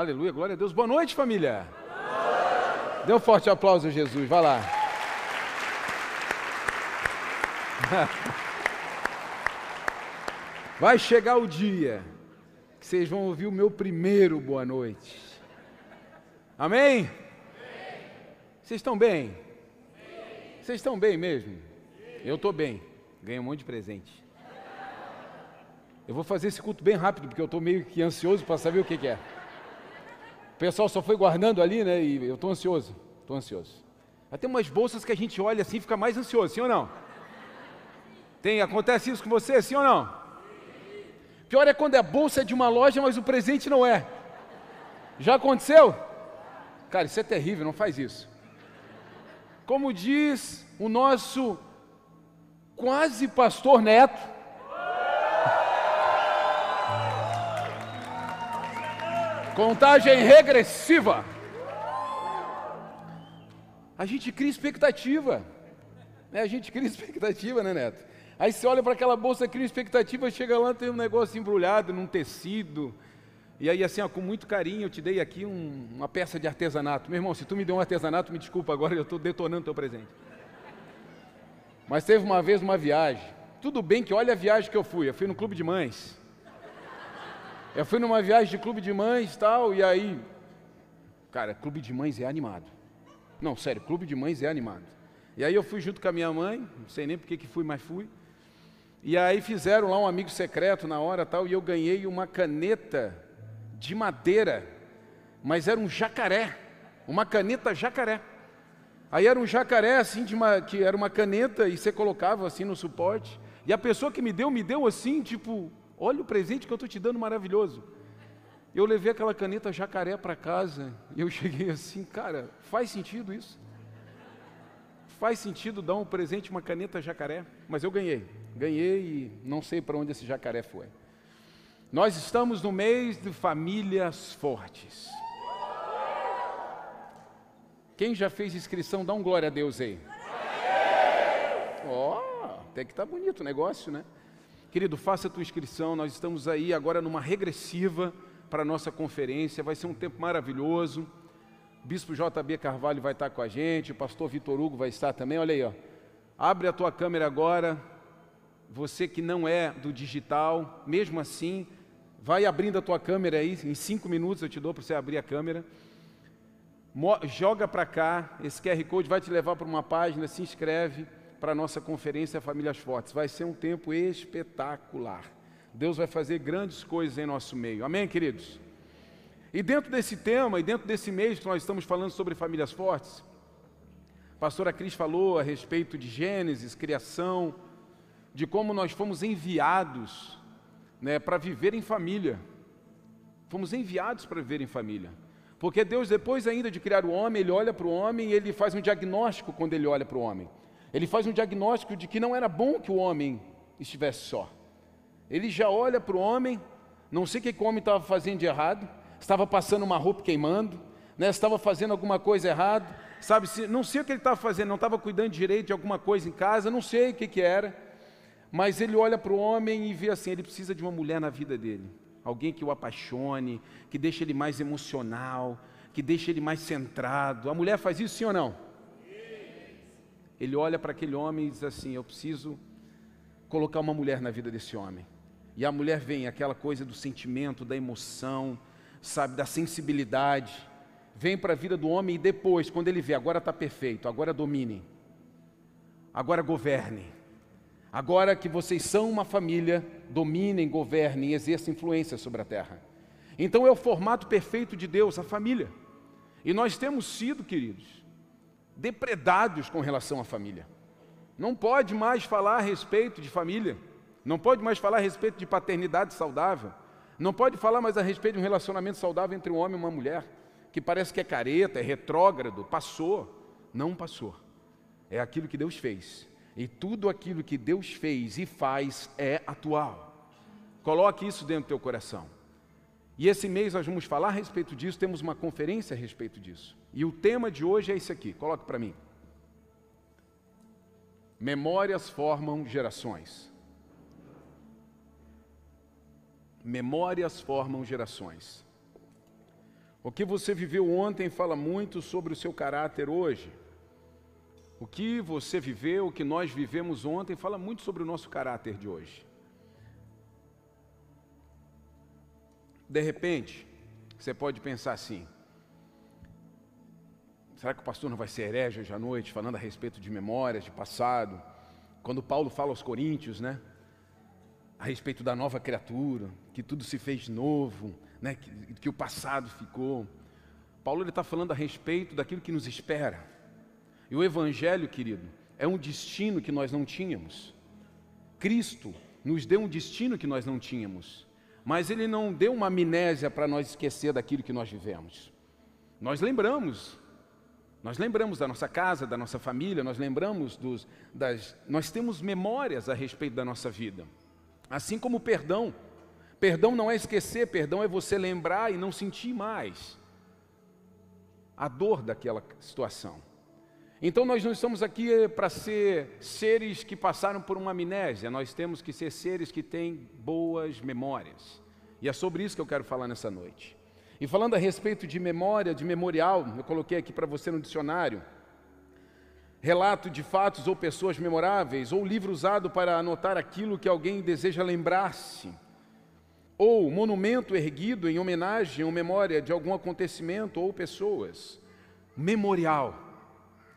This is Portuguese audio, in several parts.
Aleluia, glória a Deus. Boa noite, família. Dê um forte aplauso a Jesus, vai lá. Vai chegar o dia que vocês vão ouvir o meu primeiro boa noite. Amém? Vocês estão bem? Vocês estão bem mesmo? Eu estou bem. Ganhei um monte de presente. Eu vou fazer esse culto bem rápido, porque eu estou meio que ansioso para saber o que, que é. O pessoal só foi guardando ali, né? E eu estou ansioso. Estou ansioso. Até umas bolsas que a gente olha assim e fica mais ansioso, sim ou não? Tem, acontece isso com você, sim ou não? Pior é quando a bolsa é de uma loja, mas o presente não é. Já aconteceu? Cara, isso é terrível, não faz isso. Como diz o nosso quase pastor neto, contagem regressiva. A gente cria expectativa. Né? A gente cria expectativa, né, Neto? Aí você olha para aquela bolsa, cria expectativa, chega lá, tem um negócio embrulhado num tecido. E aí, assim, ó, com muito carinho, eu te dei aqui um, uma peça de artesanato. Meu irmão, se tu me deu um artesanato, me desculpa, agora eu estou detonando teu presente. Mas teve uma vez uma viagem. Tudo bem que olha a viagem que eu fui. Eu fui no clube de mães. Eu fui numa viagem de clube de mães e tal, e aí. Cara, clube de mães é animado. Não, sério, clube de mães é animado. E aí eu fui junto com a minha mãe, não sei nem porque que fui, mas fui. E aí fizeram lá um amigo secreto na hora tal, e eu ganhei uma caneta de madeira, mas era um jacaré, uma caneta jacaré. Aí era um jacaré assim, de uma, que era uma caneta e você colocava assim no suporte. E a pessoa que me deu, me deu assim, tipo, olha o presente que eu estou te dando maravilhoso. Eu levei aquela caneta jacaré para casa e eu cheguei assim, cara, faz sentido isso? Faz sentido dar um presente, uma caneta jacaré? Mas eu ganhei. Ganhei e não sei para onde esse jacaré foi. Nós estamos no mês de famílias fortes. Quem já fez inscrição, dá um glória a Deus aí. Ó, oh, até que tá bonito o negócio, né? Querido, faça a tua inscrição. Nós estamos aí agora numa regressiva para a nossa conferência. Vai ser um tempo maravilhoso. O Bispo JB Carvalho vai estar com a gente, o pastor Vitor Hugo vai estar também. Olha aí, ó. Abre a tua câmera agora, você que não é do digital, mesmo assim, vai abrindo a tua câmera aí, em cinco minutos eu te dou para você abrir a câmera. Mo joga para cá, esse QR Code vai te levar para uma página, se inscreve para a nossa conferência Famílias Fortes. Vai ser um tempo espetacular. Deus vai fazer grandes coisas em nosso meio. Amém, queridos? E dentro desse tema, e dentro desse mês que nós estamos falando sobre famílias fortes, a pastora Cris falou a respeito de Gênesis, criação, de como nós fomos enviados né, para viver em família. Fomos enviados para viver em família. Porque Deus, depois ainda de criar o homem, Ele olha para o homem e Ele faz um diagnóstico quando Ele olha para o homem. Ele faz um diagnóstico de que não era bom que o homem estivesse só. Ele já olha para o homem, não sei o que o homem estava fazendo de errado, estava passando uma roupa queimando, né, estava fazendo alguma coisa errada, sabe? Não sei o que ele estava fazendo, não estava cuidando direito de alguma coisa em casa, não sei o que, que era. Mas ele olha para o homem e vê assim: ele precisa de uma mulher na vida dele. Alguém que o apaixone, que deixe ele mais emocional, que deixe ele mais centrado. A mulher faz isso sim ou não? Ele olha para aquele homem e diz assim: Eu preciso colocar uma mulher na vida desse homem. E a mulher vem, aquela coisa do sentimento, da emoção, sabe, da sensibilidade. Vem para a vida do homem e depois, quando ele vê, agora está perfeito, agora domine, agora governe Agora que vocês são uma família, dominem, governem, exerçam influência sobre a terra. Então é o formato perfeito de Deus, a família. E nós temos sido, queridos, depredados com relação à família. Não pode mais falar a respeito de família. Não pode mais falar a respeito de paternidade saudável. Não pode falar mais a respeito de um relacionamento saudável entre um homem e uma mulher, que parece que é careta, é retrógrado, passou. Não passou. É aquilo que Deus fez. E tudo aquilo que Deus fez e faz é atual. Coloque isso dentro do teu coração. E esse mês nós vamos falar a respeito disso, temos uma conferência a respeito disso. E o tema de hoje é esse aqui, coloque para mim. Memórias formam gerações. Memórias formam gerações. O que você viveu ontem fala muito sobre o seu caráter hoje. O que você viveu, o que nós vivemos ontem, fala muito sobre o nosso caráter de hoje. De repente, você pode pensar assim: será que o pastor não vai ser herege hoje à noite, falando a respeito de memórias, de passado? Quando Paulo fala aos Coríntios, né? A respeito da nova criatura, que tudo se fez novo, né? que, que o passado ficou. Paulo está falando a respeito daquilo que nos espera. E o Evangelho, querido, é um destino que nós não tínhamos. Cristo nos deu um destino que nós não tínhamos, mas Ele não deu uma amnésia para nós esquecer daquilo que nós vivemos. Nós lembramos, nós lembramos da nossa casa, da nossa família, nós lembramos dos, das, nós temos memórias a respeito da nossa vida. Assim como o perdão. Perdão não é esquecer, perdão é você lembrar e não sentir mais a dor daquela situação. Então nós não estamos aqui eh, para ser seres que passaram por uma amnésia, nós temos que ser seres que têm boas memórias. E é sobre isso que eu quero falar nessa noite. E falando a respeito de memória, de memorial, eu coloquei aqui para você no dicionário, relato de fatos ou pessoas memoráveis, ou livro usado para anotar aquilo que alguém deseja lembrar-se, ou monumento erguido em homenagem ou memória de algum acontecimento ou pessoas. Memorial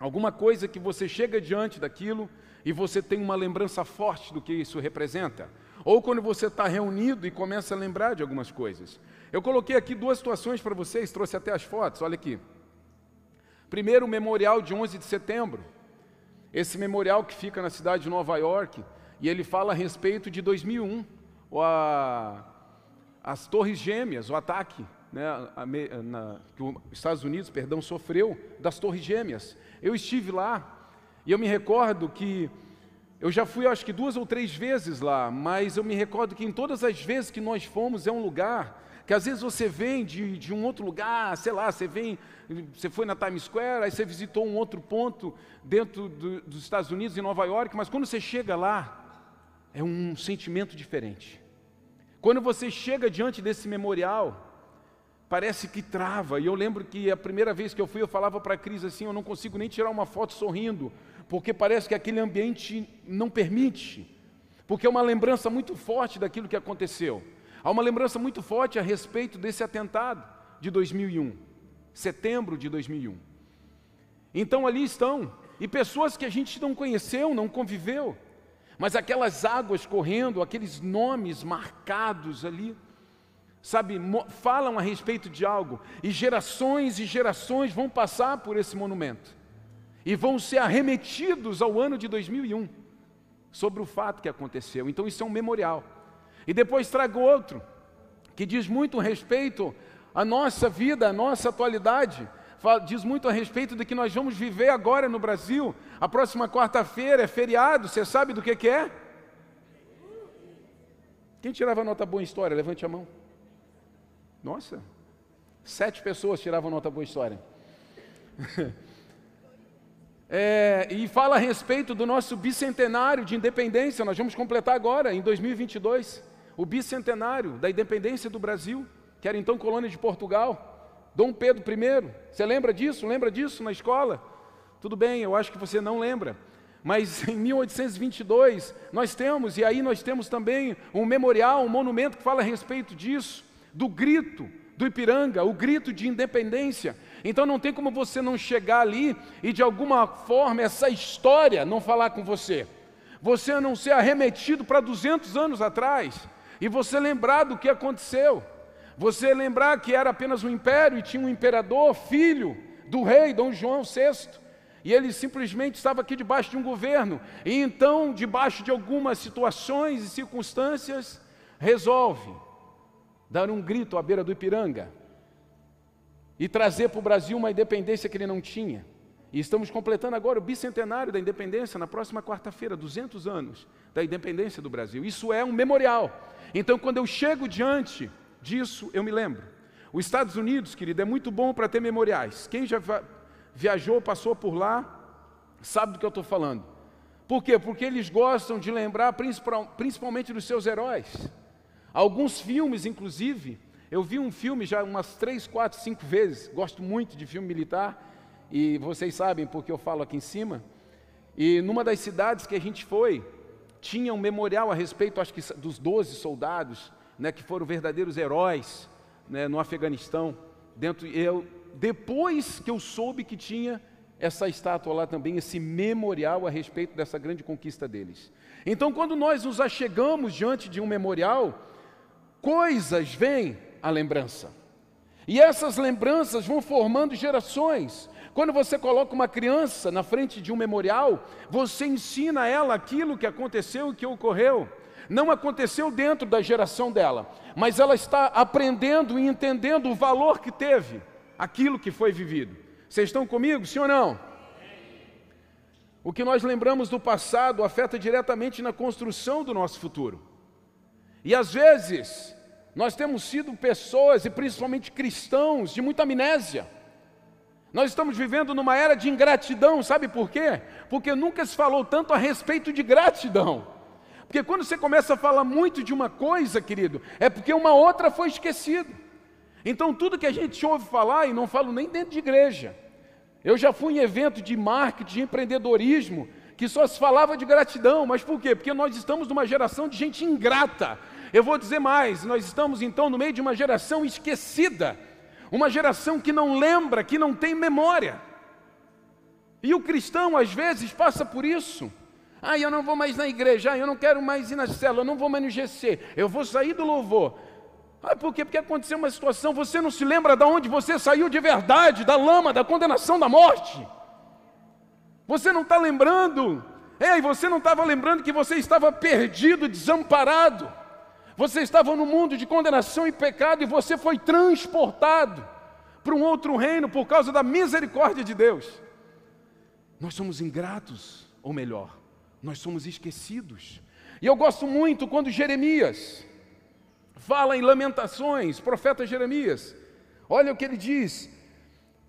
Alguma coisa que você chega diante daquilo e você tem uma lembrança forte do que isso representa. Ou quando você está reunido e começa a lembrar de algumas coisas. Eu coloquei aqui duas situações para vocês, trouxe até as fotos, olha aqui. Primeiro, o memorial de 11 de setembro. Esse memorial que fica na cidade de Nova York, e ele fala a respeito de 2001, a, as Torres Gêmeas, o ataque né, a, na, que os Estados Unidos, perdão, sofreu das Torres Gêmeas. Eu estive lá e eu me recordo que eu já fui, acho que duas ou três vezes lá, mas eu me recordo que em todas as vezes que nós fomos é um lugar que às vezes você vem de, de um outro lugar, sei lá, você vem, você foi na Times Square, aí você visitou um outro ponto dentro do, dos Estados Unidos, em Nova York, mas quando você chega lá, é um sentimento diferente. Quando você chega diante desse memorial, parece que trava. E eu lembro que a primeira vez que eu fui, eu falava para a Cris assim: eu não consigo nem tirar uma foto sorrindo, porque parece que aquele ambiente não permite, porque é uma lembrança muito forte daquilo que aconteceu. Há uma lembrança muito forte a respeito desse atentado de 2001, setembro de 2001. Então ali estão, e pessoas que a gente não conheceu, não conviveu, mas aquelas águas correndo, aqueles nomes marcados ali sabe, falam a respeito de algo, e gerações e gerações vão passar por esse monumento, e vão ser arremetidos ao ano de 2001, sobre o fato que aconteceu. Então, isso é um memorial. E depois trago outro, que diz muito respeito à nossa vida, à nossa atualidade, diz muito a respeito do que nós vamos viver agora no Brasil. A próxima quarta-feira é feriado, você sabe do que, que é? Quem tirava nota boa em história? Levante a mão. Nossa, sete pessoas tiravam nota boa história. É, e fala a respeito do nosso bicentenário de independência. Nós vamos completar agora, em 2022, o bicentenário da independência do Brasil, que era então colônia de Portugal. Dom Pedro I. Você lembra disso? Lembra disso na escola? Tudo bem, eu acho que você não lembra. Mas em 1822 nós temos, e aí nós temos também um memorial, um monumento que fala a respeito disso do grito do Ipiranga, o grito de independência. Então não tem como você não chegar ali e de alguma forma essa história não falar com você. Você não ser arremetido para 200 anos atrás e você lembrar do que aconteceu. Você lembrar que era apenas um império e tinha um imperador, filho do rei Dom João VI. E ele simplesmente estava aqui debaixo de um governo. E então, debaixo de algumas situações e circunstâncias, resolve dar um grito à beira do Ipiranga e trazer para o Brasil uma independência que ele não tinha. E estamos completando agora o bicentenário da independência, na próxima quarta-feira, 200 anos da independência do Brasil. Isso é um memorial. Então, quando eu chego diante disso, eu me lembro. Os Estados Unidos, querido, é muito bom para ter memoriais. Quem já viajou, passou por lá, sabe do que eu estou falando. Por quê? Porque eles gostam de lembrar principalmente dos seus heróis. Alguns filmes, inclusive, Eu vi um filme já umas três, quatro, cinco vezes, gosto muito de filme militar, e vocês sabem porque eu falo aqui em cima. E numa das cidades que a gente foi, tinha um memorial a respeito, acho que dos 12 soldados, né, que foram verdadeiros heróis né, no Afeganistão. Dentro, eu, depois que eu soube que tinha essa estátua lá também, esse memorial a respeito dessa grande conquista deles. Então, quando nós nos achegamos diante de um memorial, coisas vêm a lembrança. E essas lembranças vão formando gerações. Quando você coloca uma criança na frente de um memorial, você ensina a ela aquilo que aconteceu e que ocorreu. Não aconteceu dentro da geração dela, mas ela está aprendendo e entendendo o valor que teve aquilo que foi vivido. Vocês estão comigo, sim ou não? O que nós lembramos do passado afeta diretamente na construção do nosso futuro. E às vezes, nós temos sido pessoas, e principalmente cristãos, de muita amnésia. Nós estamos vivendo numa era de ingratidão, sabe por quê? Porque nunca se falou tanto a respeito de gratidão. Porque quando você começa a falar muito de uma coisa, querido, é porque uma outra foi esquecida. Então tudo que a gente ouve falar, e não falo nem dentro de igreja, eu já fui em evento de marketing, de empreendedorismo, que só se falava de gratidão, mas por quê? Porque nós estamos numa geração de gente ingrata, eu vou dizer mais: nós estamos então no meio de uma geração esquecida, uma geração que não lembra, que não tem memória. E o cristão às vezes passa por isso. Ah, eu não vou mais na igreja, ah, eu não quero mais ir na célula, eu não vou mais no GC, eu vou sair do louvor. Ah, por quê? Porque aconteceu uma situação, você não se lembra de onde você saiu de verdade, da lama, da condenação da morte. Você não está lembrando, ei, você não estava lembrando que você estava perdido, desamparado. Você estava no mundo de condenação e pecado e você foi transportado para um outro reino por causa da misericórdia de Deus. Nós somos ingratos, ou melhor, nós somos esquecidos. E eu gosto muito quando Jeremias fala em Lamentações, profeta Jeremias. Olha o que ele diz,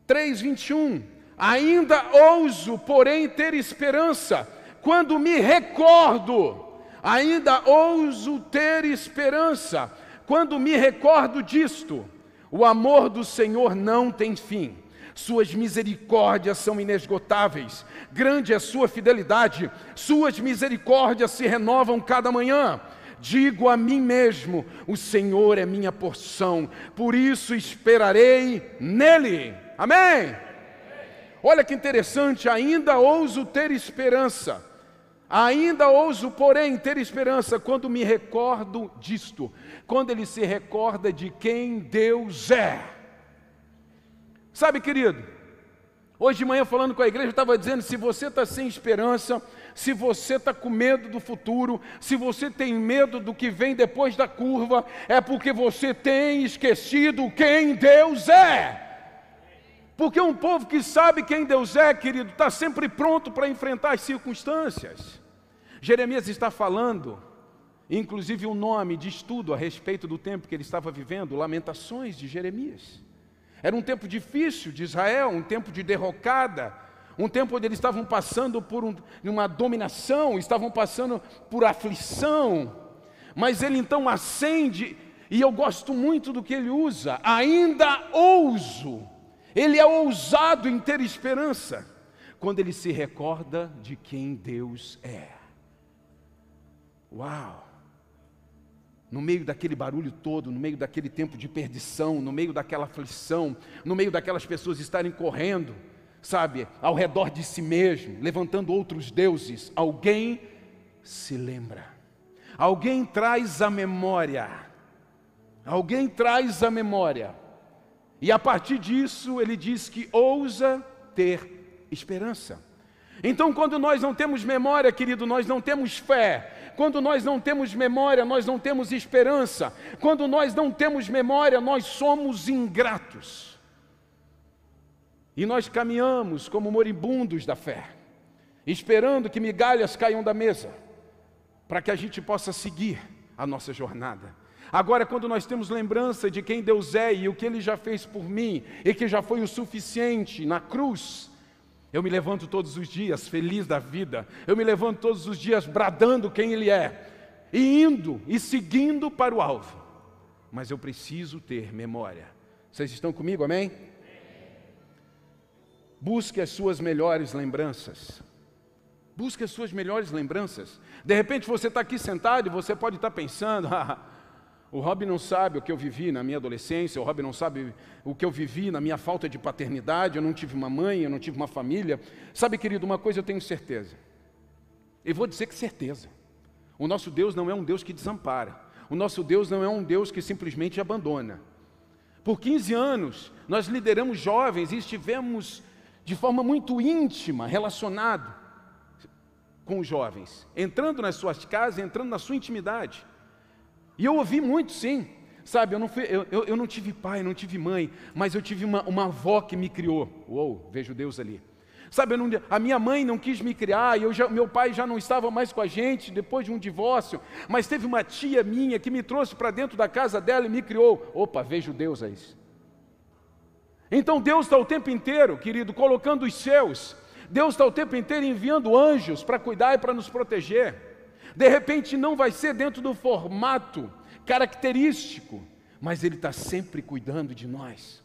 3:21. Ainda ouso, porém, ter esperança, quando me recordo ainda ouso ter esperança quando me recordo disto. O amor do Senhor não tem fim. Suas misericórdias são inesgotáveis, grande é sua fidelidade, suas misericórdias se renovam cada manhã. Digo a mim mesmo: o Senhor é minha porção, por isso esperarei nele. Amém? Olha que interessante, ainda ouso ter esperança Ainda ouso, porém, ter esperança quando me recordo disto, quando ele se recorda de quem Deus é. Sabe, querido, hoje de manhã falando com a igreja, eu estava dizendo: se você está sem esperança, se você está com medo do futuro, se você tem medo do que vem depois da curva, é porque você tem esquecido quem Deus é. Porque um povo que sabe quem Deus é, querido, está sempre pronto para enfrentar as circunstâncias. Jeremias está falando, inclusive um nome de estudo a respeito do tempo que ele estava vivendo, Lamentações de Jeremias. Era um tempo difícil de Israel, um tempo de derrocada, um tempo onde eles estavam passando por um, uma dominação, estavam passando por aflição. Mas ele então acende, e eu gosto muito do que ele usa, ainda ouso. Ele é ousado em ter esperança, quando ele se recorda de quem Deus é. Uau! No meio daquele barulho todo, no meio daquele tempo de perdição, no meio daquela aflição, no meio daquelas pessoas estarem correndo, sabe, ao redor de si mesmo, levantando outros deuses, alguém se lembra, alguém traz a memória, alguém traz a memória, e a partir disso ele diz que ousa ter esperança. Então, quando nós não temos memória, querido, nós não temos fé, quando nós não temos memória, nós não temos esperança. Quando nós não temos memória, nós somos ingratos. E nós caminhamos como moribundos da fé, esperando que migalhas caiam da mesa, para que a gente possa seguir a nossa jornada. Agora, quando nós temos lembrança de quem Deus é e o que Ele já fez por mim, e que já foi o suficiente na cruz, eu me levanto todos os dias feliz da vida. Eu me levanto todos os dias bradando quem Ele é. E indo e seguindo para o alvo. mas eu preciso ter memória. Vocês estão comigo, amém? Busque as suas melhores lembranças. Busque as suas melhores lembranças. De repente você está aqui sentado e você pode estar tá pensando: ah, o Rob não sabe o que eu vivi na minha adolescência, o Rob não sabe o que eu vivi na minha falta de paternidade, eu não tive uma mãe, eu não tive uma família. Sabe, querido, uma coisa eu tenho certeza. E vou dizer que certeza. O nosso Deus não é um Deus que desampara. O nosso Deus não é um Deus que simplesmente abandona. Por 15 anos, nós lideramos jovens e estivemos de forma muito íntima relacionado com os jovens, entrando nas suas casas, entrando na sua intimidade. E eu ouvi muito, sim. Sabe, eu não, fui, eu, eu, eu não tive pai, não tive mãe, mas eu tive uma, uma avó que me criou. Uou, vejo Deus ali. Sabe, não, a minha mãe não quis me criar, e já, meu pai já não estava mais com a gente depois de um divórcio, mas teve uma tia minha que me trouxe para dentro da casa dela e me criou. Opa, vejo Deus aí. Então Deus está o tempo inteiro, querido, colocando os seus. Deus está o tempo inteiro enviando anjos para cuidar e para nos proteger. De repente não vai ser dentro do formato característico, mas Ele está sempre cuidando de nós.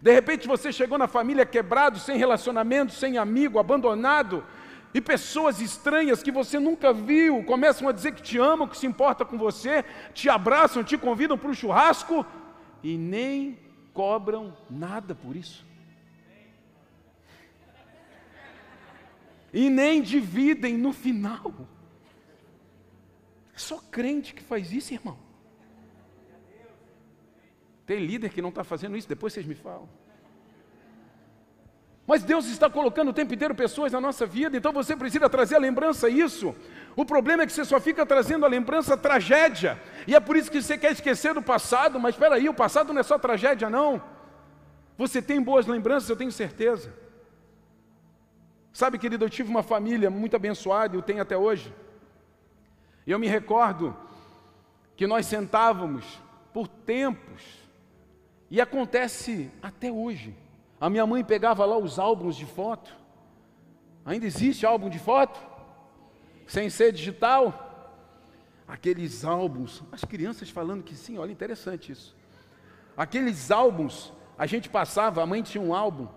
De repente você chegou na família quebrado, sem relacionamento, sem amigo, abandonado, e pessoas estranhas que você nunca viu começam a dizer que te amam, que se importam com você, te abraçam, te convidam para o churrasco e nem cobram nada por isso. E nem dividem no final. É só crente que faz isso, irmão. Tem líder que não está fazendo isso, depois vocês me falam. Mas Deus está colocando o tempo inteiro pessoas na nossa vida, então você precisa trazer a lembrança isso. O problema é que você só fica trazendo a lembrança tragédia, e é por isso que você quer esquecer do passado, mas espera aí, o passado não é só tragédia não. Você tem boas lembranças, eu tenho certeza. Sabe, querido, eu tive uma família muito abençoada e eu tenho até hoje. Eu me recordo que nós sentávamos por tempos e acontece até hoje. A minha mãe pegava lá os álbuns de foto. Ainda existe álbum de foto? Sem ser digital? Aqueles álbuns, as crianças falando que sim, olha interessante isso. Aqueles álbuns, a gente passava, a mãe tinha um álbum,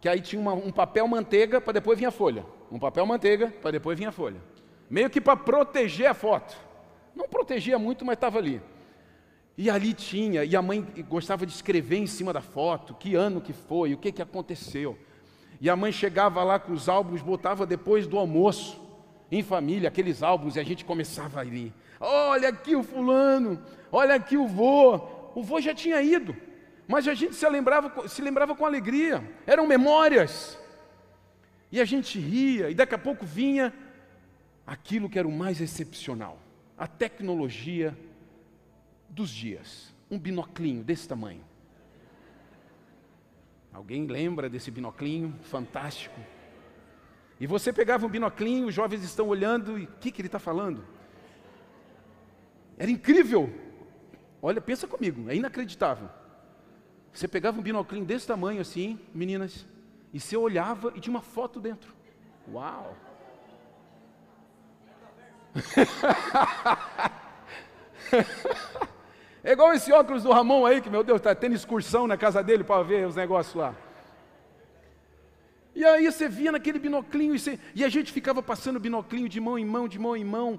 que aí tinha uma, um papel manteiga para depois vir a folha. Um papel manteiga para depois vir a folha. Meio que para proteger a foto. Não protegia muito, mas estava ali. E ali tinha, e a mãe gostava de escrever em cima da foto, que ano que foi, o que, que aconteceu. E a mãe chegava lá com os álbuns, botava depois do almoço, em família, aqueles álbuns, e a gente começava ali. Olha aqui o fulano, olha aqui o vô. O vô já tinha ido, mas a gente se lembrava, se lembrava com alegria, eram memórias. E a gente ria, e daqui a pouco vinha aquilo que era o mais excepcional, a tecnologia dos dias. Um binoclinho desse tamanho. Alguém lembra desse binoclinho? Fantástico. E você pegava um binoclinho, os jovens estão olhando e o que, que ele está falando? Era incrível. Olha, pensa comigo, é inacreditável. Você pegava um binoclinho desse tamanho assim, meninas, e você olhava e tinha uma foto dentro. Uau! É igual esse óculos do Ramon aí, que meu Deus, está tendo excursão na casa dele para ver os negócios lá. E aí você via naquele binoclinho e, você, e a gente ficava passando binoclinho de mão em mão, de mão em mão.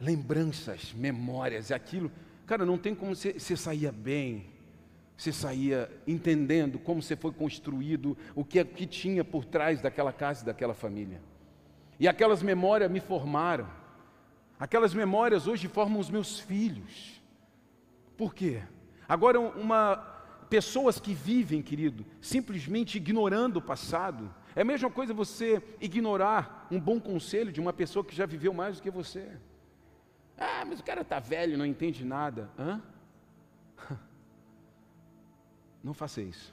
Lembranças, memórias, aquilo. Cara, não tem como você, você saía bem. Você saía entendendo como você foi construído, o que, que tinha por trás daquela casa e daquela família. E aquelas memórias me formaram. Aquelas memórias hoje formam os meus filhos. Por quê? Agora, uma, pessoas que vivem, querido, simplesmente ignorando o passado, é a mesma coisa você ignorar um bom conselho de uma pessoa que já viveu mais do que você. Ah, mas o cara está velho, não entende nada. Hã? Não faça isso.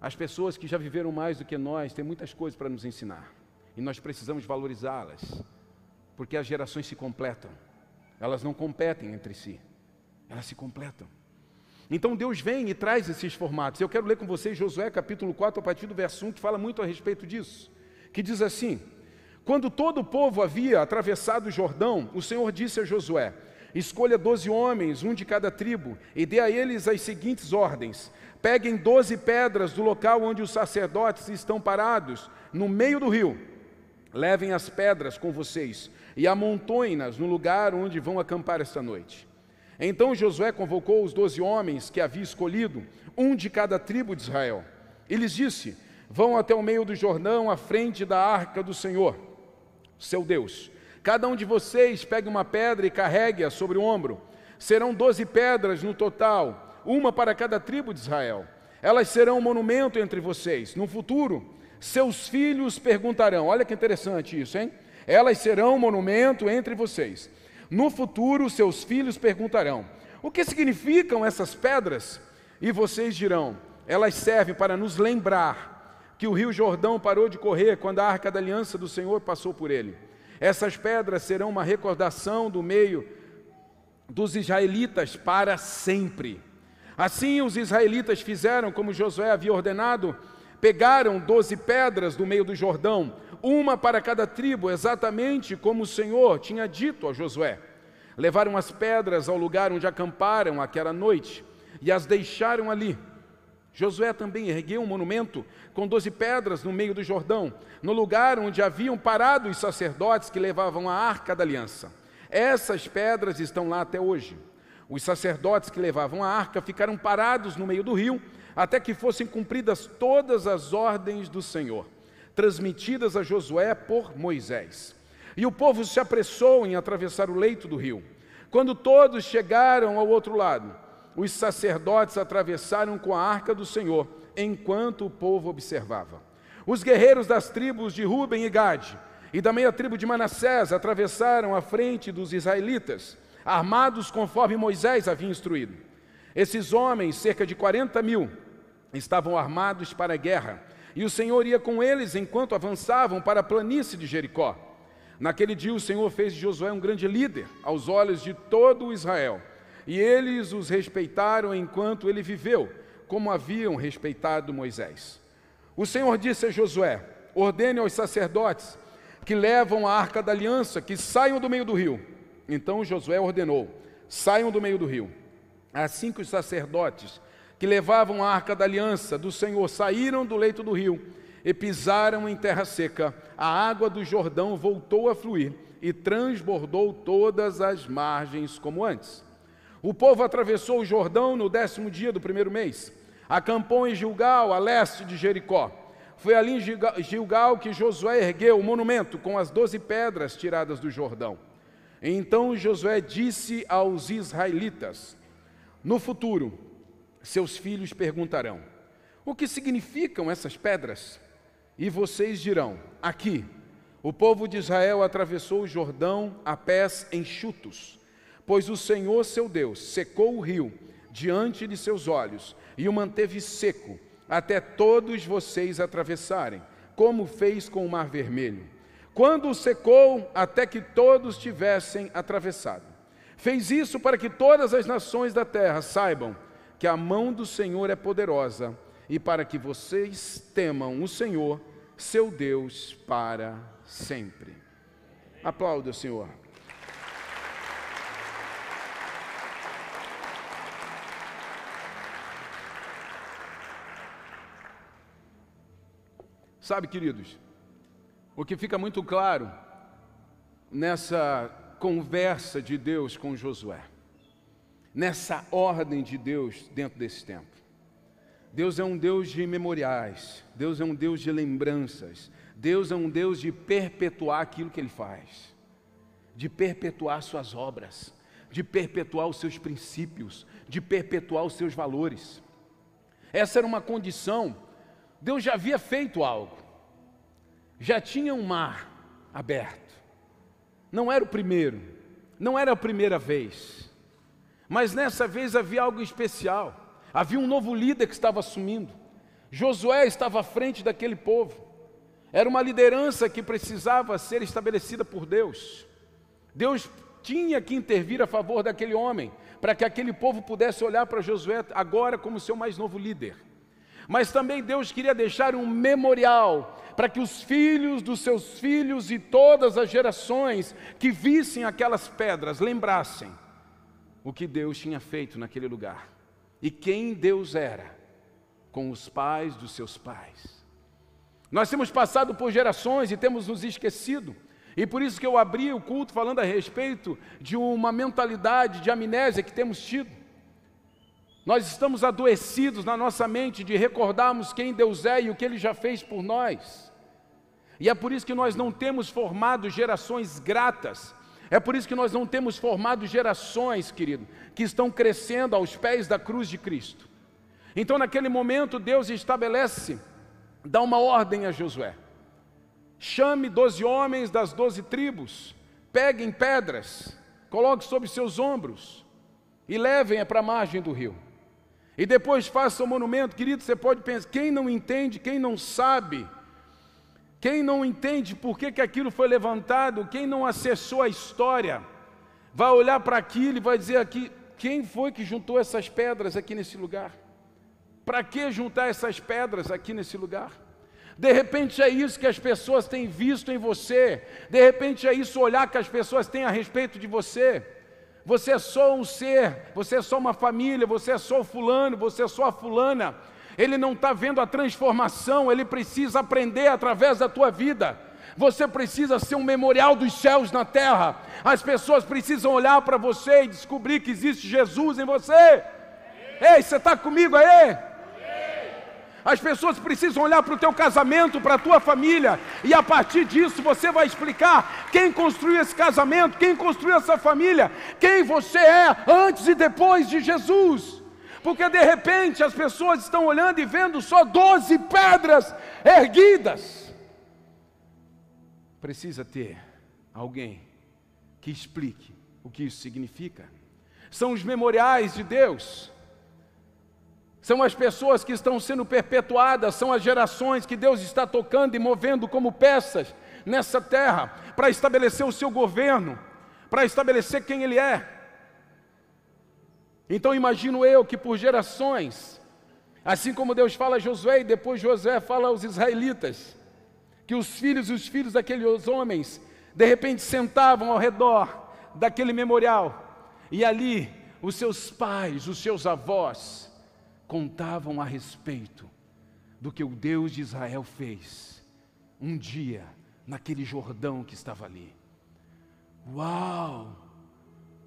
As pessoas que já viveram mais do que nós têm muitas coisas para nos ensinar. E nós precisamos valorizá-las. Porque as gerações se completam. Elas não competem entre si elas se completam. Então Deus vem e traz esses formatos. Eu quero ler com vocês Josué capítulo 4, a partir do verso 1, que fala muito a respeito disso. Que diz assim: Quando todo o povo havia atravessado o Jordão, o Senhor disse a Josué: Escolha doze homens, um de cada tribo, e dê a eles as seguintes ordens: peguem doze pedras do local onde os sacerdotes estão parados, no meio do rio. Levem as pedras com vocês e amontoem-nas no lugar onde vão acampar esta noite. Então Josué convocou os doze homens que havia escolhido, um de cada tribo de Israel, e lhes disse: Vão até o meio do Jordão, à frente da arca do Senhor, seu Deus. Cada um de vocês pegue uma pedra e carregue-a sobre o ombro. Serão doze pedras no total, uma para cada tribo de Israel. Elas serão um monumento entre vocês. No futuro, seus filhos perguntarão: olha que interessante isso, hein? Elas serão um monumento entre vocês. No futuro, seus filhos perguntarão: o que significam essas pedras? E vocês dirão: elas servem para nos lembrar que o rio Jordão parou de correr quando a arca da aliança do Senhor passou por ele. Essas pedras serão uma recordação do meio dos israelitas para sempre. Assim os israelitas fizeram como Josué havia ordenado, pegaram doze pedras do meio do Jordão, uma para cada tribo, exatamente como o Senhor tinha dito a Josué. Levaram as pedras ao lugar onde acamparam aquela noite e as deixaram ali. Josué também ergueu um monumento com doze pedras no meio do Jordão, no lugar onde haviam parado os sacerdotes que levavam a arca da aliança. Essas pedras estão lá até hoje. Os sacerdotes que levavam a arca ficaram parados no meio do rio, até que fossem cumpridas todas as ordens do Senhor, transmitidas a Josué por Moisés. E o povo se apressou em atravessar o leito do rio. Quando todos chegaram ao outro lado, os sacerdotes atravessaram com a arca do Senhor, enquanto o povo observava. Os guerreiros das tribos de Ruben e Gade e da meia tribo de Manassés atravessaram a frente dos israelitas, armados conforme Moisés havia instruído. Esses homens, cerca de 40 mil, estavam armados para a guerra, e o Senhor ia com eles enquanto avançavam para a planície de Jericó. Naquele dia, o Senhor fez de Josué um grande líder aos olhos de todo Israel e eles os respeitaram enquanto ele viveu, como haviam respeitado Moisés. O Senhor disse a Josué: ordene aos sacerdotes que levam a arca da aliança que saiam do meio do rio. Então Josué ordenou: saiam do meio do rio. Assim que os sacerdotes que levavam a arca da aliança do Senhor saíram do leito do rio e pisaram em terra seca, a água do Jordão voltou a fluir e transbordou todas as margens como antes. O povo atravessou o Jordão no décimo dia do primeiro mês. Acampou em Gilgal, a leste de Jericó. Foi ali em Gilgal que Josué ergueu o monumento com as doze pedras tiradas do Jordão. Então Josué disse aos israelitas: No futuro, seus filhos perguntarão: O que significam essas pedras? E vocês dirão: Aqui, o povo de Israel atravessou o Jordão a pés enxutos Pois o Senhor seu Deus secou o rio diante de seus olhos e o manteve seco até todos vocês atravessarem, como fez com o Mar Vermelho. Quando o secou até que todos tivessem atravessado. Fez isso para que todas as nações da terra saibam que a mão do Senhor é poderosa e para que vocês temam o Senhor, seu Deus, para sempre. Aplauda o Senhor. Sabe, queridos, o que fica muito claro nessa conversa de Deus com Josué, nessa ordem de Deus dentro desse tempo. Deus é um Deus de memoriais, Deus é um Deus de lembranças, Deus é um Deus de perpetuar aquilo que Ele faz, de perpetuar Suas obras, de perpetuar os seus princípios, de perpetuar os seus valores. Essa era uma condição Deus já havia feito algo. Já tinha um mar aberto. Não era o primeiro, não era a primeira vez. Mas nessa vez havia algo especial. Havia um novo líder que estava assumindo. Josué estava à frente daquele povo. Era uma liderança que precisava ser estabelecida por Deus. Deus tinha que intervir a favor daquele homem, para que aquele povo pudesse olhar para Josué agora como seu mais novo líder. Mas também Deus queria deixar um memorial para que os filhos dos seus filhos e todas as gerações que vissem aquelas pedras lembrassem o que Deus tinha feito naquele lugar e quem Deus era com os pais dos seus pais. Nós temos passado por gerações e temos nos esquecido. E por isso que eu abri o culto falando a respeito de uma mentalidade de amnésia que temos tido. Nós estamos adoecidos na nossa mente de recordarmos quem Deus é e o que Ele já fez por nós. E é por isso que nós não temos formado gerações gratas. É por isso que nós não temos formado gerações, querido, que estão crescendo aos pés da cruz de Cristo. Então, naquele momento, Deus estabelece, dá uma ordem a Josué: chame doze homens das doze tribos, peguem pedras, coloque sobre seus ombros e levem-a para a margem do rio. E depois faça o monumento, querido. Você pode pensar, quem não entende, quem não sabe, quem não entende por que, que aquilo foi levantado, quem não acessou a história, vai olhar para aquilo e vai dizer aqui: quem foi que juntou essas pedras aqui nesse lugar? Para que juntar essas pedras aqui nesse lugar? De repente é isso que as pessoas têm visto em você, de repente é isso olhar que as pessoas têm a respeito de você. Você é só um ser, você é só uma família, você é só o fulano, você é só a fulana ele não está vendo a transformação, ele precisa aprender através da tua vida. Você precisa ser um memorial dos céus na terra. As pessoas precisam olhar para você e descobrir que existe Jesus em você. Ei, você está comigo aí? As pessoas precisam olhar para o teu casamento, para a tua família, e a partir disso você vai explicar quem construiu esse casamento, quem construiu essa família, quem você é antes e depois de Jesus porque de repente as pessoas estão olhando e vendo só 12 pedras erguidas. Precisa ter alguém que explique o que isso significa. São os memoriais de Deus. São as pessoas que estão sendo perpetuadas, são as gerações que Deus está tocando e movendo como peças nessa terra para estabelecer o seu governo, para estabelecer quem Ele é. Então imagino eu que por gerações, assim como Deus fala a Josué e depois Josué fala aos israelitas, que os filhos e os filhos daqueles homens, de repente sentavam ao redor daquele memorial, e ali os seus pais, os seus avós, contavam a respeito do que o Deus de Israel fez um dia naquele Jordão que estava ali. Uau!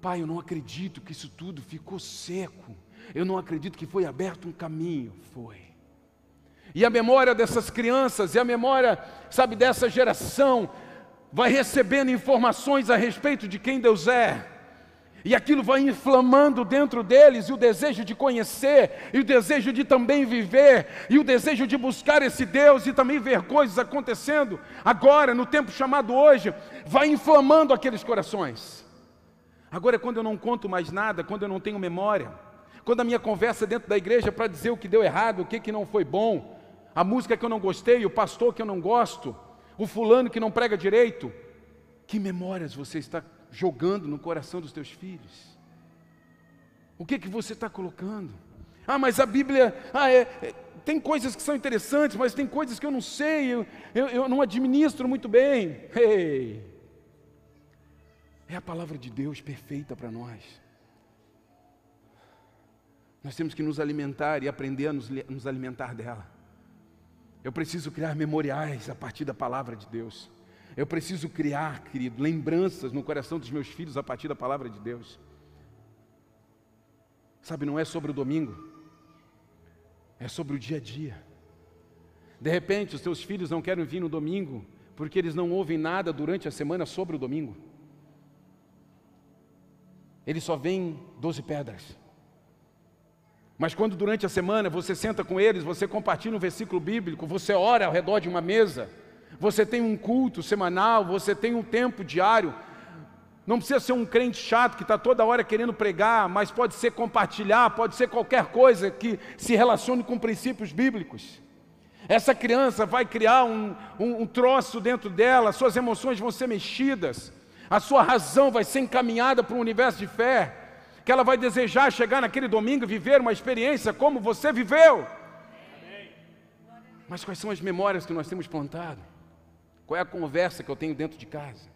Pai, eu não acredito que isso tudo ficou seco. Eu não acredito que foi aberto um caminho. Foi. E a memória dessas crianças e a memória, sabe, dessa geração vai recebendo informações a respeito de quem Deus é. E aquilo vai inflamando dentro deles e o desejo de conhecer, e o desejo de também viver, e o desejo de buscar esse Deus e também ver coisas acontecendo agora, no tempo chamado hoje, vai inflamando aqueles corações. Agora, é quando eu não conto mais nada, quando eu não tenho memória, quando a minha conversa dentro da igreja é para dizer o que deu errado, o que, que não foi bom, a música que eu não gostei, o pastor que eu não gosto, o fulano que não prega direito, que memórias você está jogando no coração dos teus filhos? O que que você está colocando? Ah, mas a Bíblia, ah, é, é, tem coisas que são interessantes, mas tem coisas que eu não sei, eu, eu, eu não administro muito bem. Hey, é a palavra de Deus perfeita para nós. Nós temos que nos alimentar e aprender a nos, nos, alimentar dela. Eu preciso criar memoriais a partir da palavra de Deus. Eu preciso criar, querido, lembranças no coração dos meus filhos a partir da palavra de Deus. Sabe, não é sobre o domingo, é sobre o dia a dia. De repente, os teus filhos não querem vir no domingo porque eles não ouvem nada durante a semana sobre o domingo ele só vem doze pedras. Mas quando durante a semana você senta com eles, você compartilha um versículo bíblico, você ora ao redor de uma mesa, você tem um culto semanal, você tem um tempo diário. Não precisa ser um crente chato que está toda hora querendo pregar, mas pode ser compartilhar, pode ser qualquer coisa que se relacione com princípios bíblicos. Essa criança vai criar um, um, um troço dentro dela, suas emoções vão ser mexidas a sua razão vai ser encaminhada para um universo de fé, que ela vai desejar chegar naquele domingo e viver uma experiência como você viveu. Mas quais são as memórias que nós temos plantado? Qual é a conversa que eu tenho dentro de casa?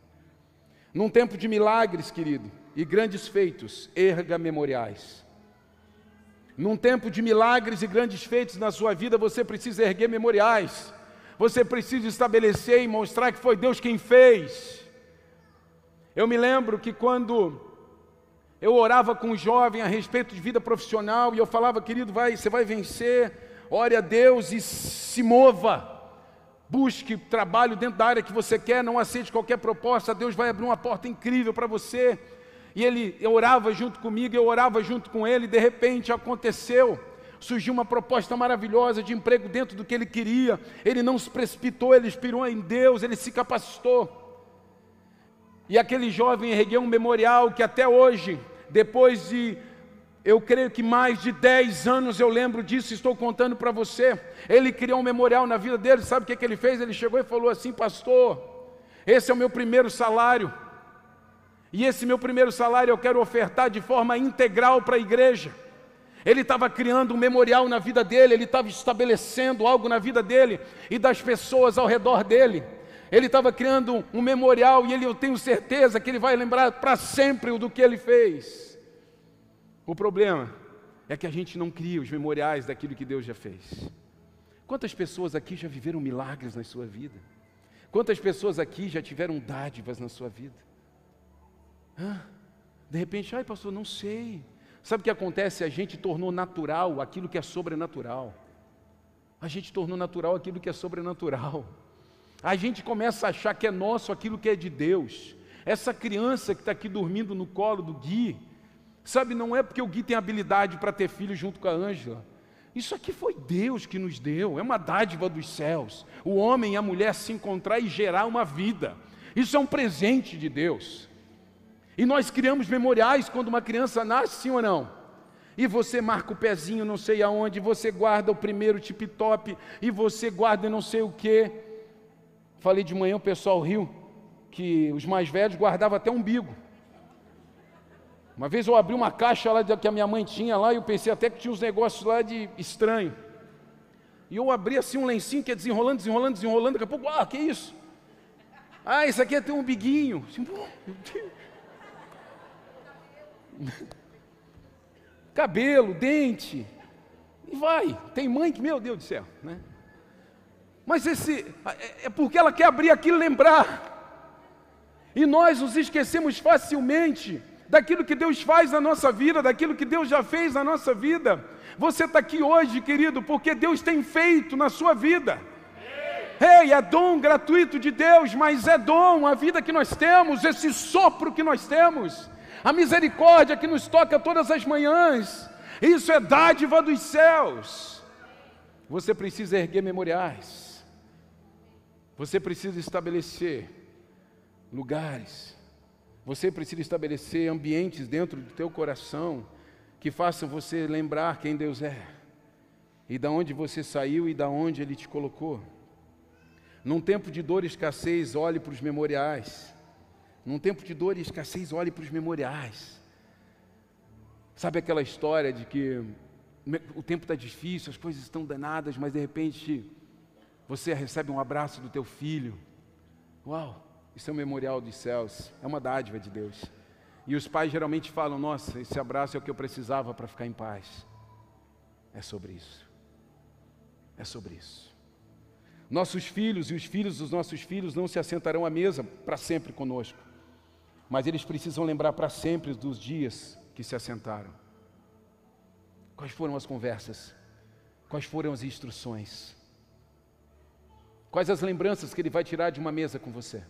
Num tempo de milagres, querido, e grandes feitos, erga memoriais. Num tempo de milagres e grandes feitos na sua vida, você precisa erguer memoriais. Você precisa estabelecer e mostrar que foi Deus quem fez. Eu me lembro que quando eu orava com um jovem a respeito de vida profissional e eu falava, querido, vai, você vai vencer, ore a Deus e se mova. Busque trabalho dentro da área que você quer, não aceite qualquer proposta, Deus vai abrir uma porta incrível para você. E ele orava junto comigo, eu orava junto com ele, e de repente aconteceu surgiu uma proposta maravilhosa de emprego dentro do que ele queria. Ele não se precipitou, ele inspirou em Deus, ele se capacitou. E aquele jovem ergueu um memorial que até hoje, depois de, eu creio que mais de 10 anos eu lembro disso, estou contando para você. Ele criou um memorial na vida dele, sabe o que, que ele fez? Ele chegou e falou assim: Pastor, esse é o meu primeiro salário. E esse meu primeiro salário eu quero ofertar de forma integral para a igreja. Ele estava criando um memorial na vida dele, ele estava estabelecendo algo na vida dele e das pessoas ao redor dele. Ele estava criando um memorial e ele, eu tenho certeza que ele vai lembrar para sempre do que ele fez. O problema é que a gente não cria os memoriais daquilo que Deus já fez. Quantas pessoas aqui já viveram milagres na sua vida? Quantas pessoas aqui já tiveram dádivas na sua vida? Hã? De repente, ai pastor, não sei. Sabe o que acontece? A gente tornou natural aquilo que é sobrenatural. A gente tornou natural aquilo que é sobrenatural. A gente começa a achar que é nosso aquilo que é de Deus. Essa criança que está aqui dormindo no colo do Gui, sabe, não é porque o Gui tem habilidade para ter filho junto com a Ângela. Isso aqui foi Deus que nos deu, é uma dádiva dos céus. O homem e a mulher se encontrar e gerar uma vida. Isso é um presente de Deus. E nós criamos memoriais quando uma criança nasce, sim ou não? E você marca o pezinho não sei aonde, você guarda o primeiro tip-top, e você guarda não sei o quê. Falei de manhã, o pessoal riu, que os mais velhos guardavam até umbigo. Uma vez eu abri uma caixa lá que a minha mãe tinha lá, e eu pensei até que tinha uns negócios lá de estranho. E eu abri assim um lencinho que é desenrolando, desenrolando, desenrolando, daqui a pouco, ah, que isso? Ah, isso aqui é ter um umbiguinho. Assim. Cabelo, dente, e vai. Tem mãe que, meu Deus do céu, né? Mas esse é, é porque ela quer abrir aquilo e lembrar. E nós nos esquecemos facilmente daquilo que Deus faz na nossa vida, daquilo que Deus já fez na nossa vida. Você está aqui hoje, querido, porque Deus tem feito na sua vida. Ei, é dom gratuito de Deus, mas é dom a vida que nós temos, esse sopro que nós temos a misericórdia que nos toca todas as manhãs, isso é dádiva dos céus. Você precisa erguer memoriais, você precisa estabelecer lugares, você precisa estabelecer ambientes dentro do teu coração que façam você lembrar quem Deus é e da onde você saiu e da onde Ele te colocou. Num tempo de dor e escassez, olhe para os memoriais. Num tempo de dor e escassez, olhe para os memoriais. Sabe aquela história de que o tempo está difícil, as coisas estão danadas, mas de repente você recebe um abraço do teu filho. Uau, isso é um memorial dos céus, é uma dádiva de Deus. E os pais geralmente falam: Nossa, esse abraço é o que eu precisava para ficar em paz. É sobre isso. É sobre isso. Nossos filhos e os filhos dos nossos filhos não se assentarão à mesa para sempre conosco mas eles precisam lembrar para sempre dos dias que se assentaram. Quais foram as conversas? Quais foram as instruções? Quais as lembranças que ele vai tirar de uma mesa com você?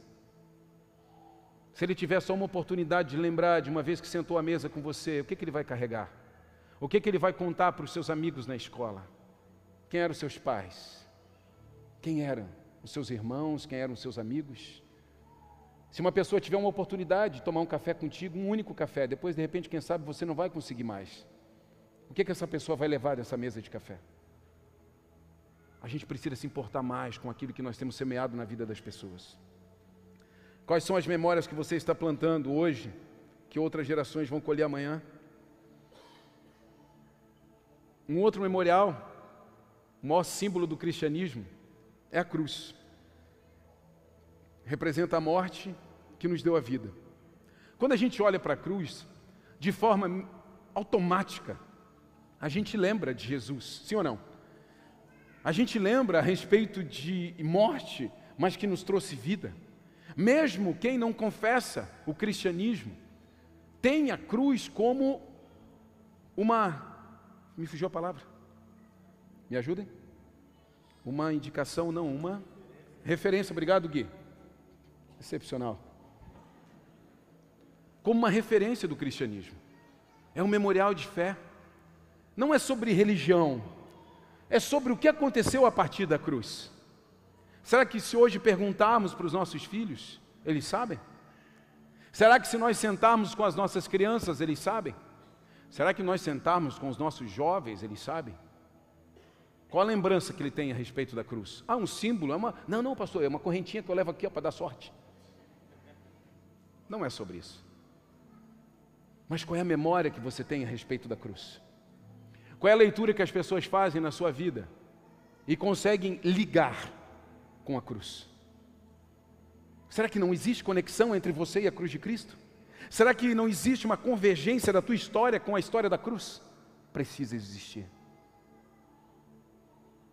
Se ele tiver só uma oportunidade de lembrar de uma vez que sentou à mesa com você, o que, que ele vai carregar? O que, que ele vai contar para os seus amigos na escola? Quem eram seus pais? Quem eram os seus irmãos? Quem eram os seus amigos? Se uma pessoa tiver uma oportunidade de tomar um café contigo, um único café, depois de repente, quem sabe, você não vai conseguir mais. O que, que essa pessoa vai levar dessa mesa de café? A gente precisa se importar mais com aquilo que nós temos semeado na vida das pessoas. Quais são as memórias que você está plantando hoje, que outras gerações vão colher amanhã? Um outro memorial, o maior símbolo do cristianismo, é a cruz representa a morte que nos deu a vida. Quando a gente olha para a cruz, de forma automática, a gente lembra de Jesus, sim ou não? A gente lembra a respeito de morte, mas que nos trouxe vida. Mesmo quem não confessa o cristianismo, tem a cruz como uma. Me fugiu a palavra. Me ajudem? Uma indicação, não, uma referência. Obrigado, Gui. Excepcional. Como uma referência do cristianismo. É um memorial de fé. Não é sobre religião, é sobre o que aconteceu a partir da cruz. Será que se hoje perguntarmos para os nossos filhos, eles sabem? Será que se nós sentarmos com as nossas crianças, eles sabem? Será que nós sentarmos com os nossos jovens, eles sabem? Qual a lembrança que ele tem a respeito da cruz? Ah, um símbolo, é uma. Não, não, pastor, é uma correntinha que eu levo aqui para dar sorte. Não é sobre isso. Mas qual é a memória que você tem a respeito da cruz? Qual é a leitura que as pessoas fazem na sua vida e conseguem ligar com a cruz? Será que não existe conexão entre você e a cruz de Cristo? Será que não existe uma convergência da tua história com a história da cruz? Precisa existir.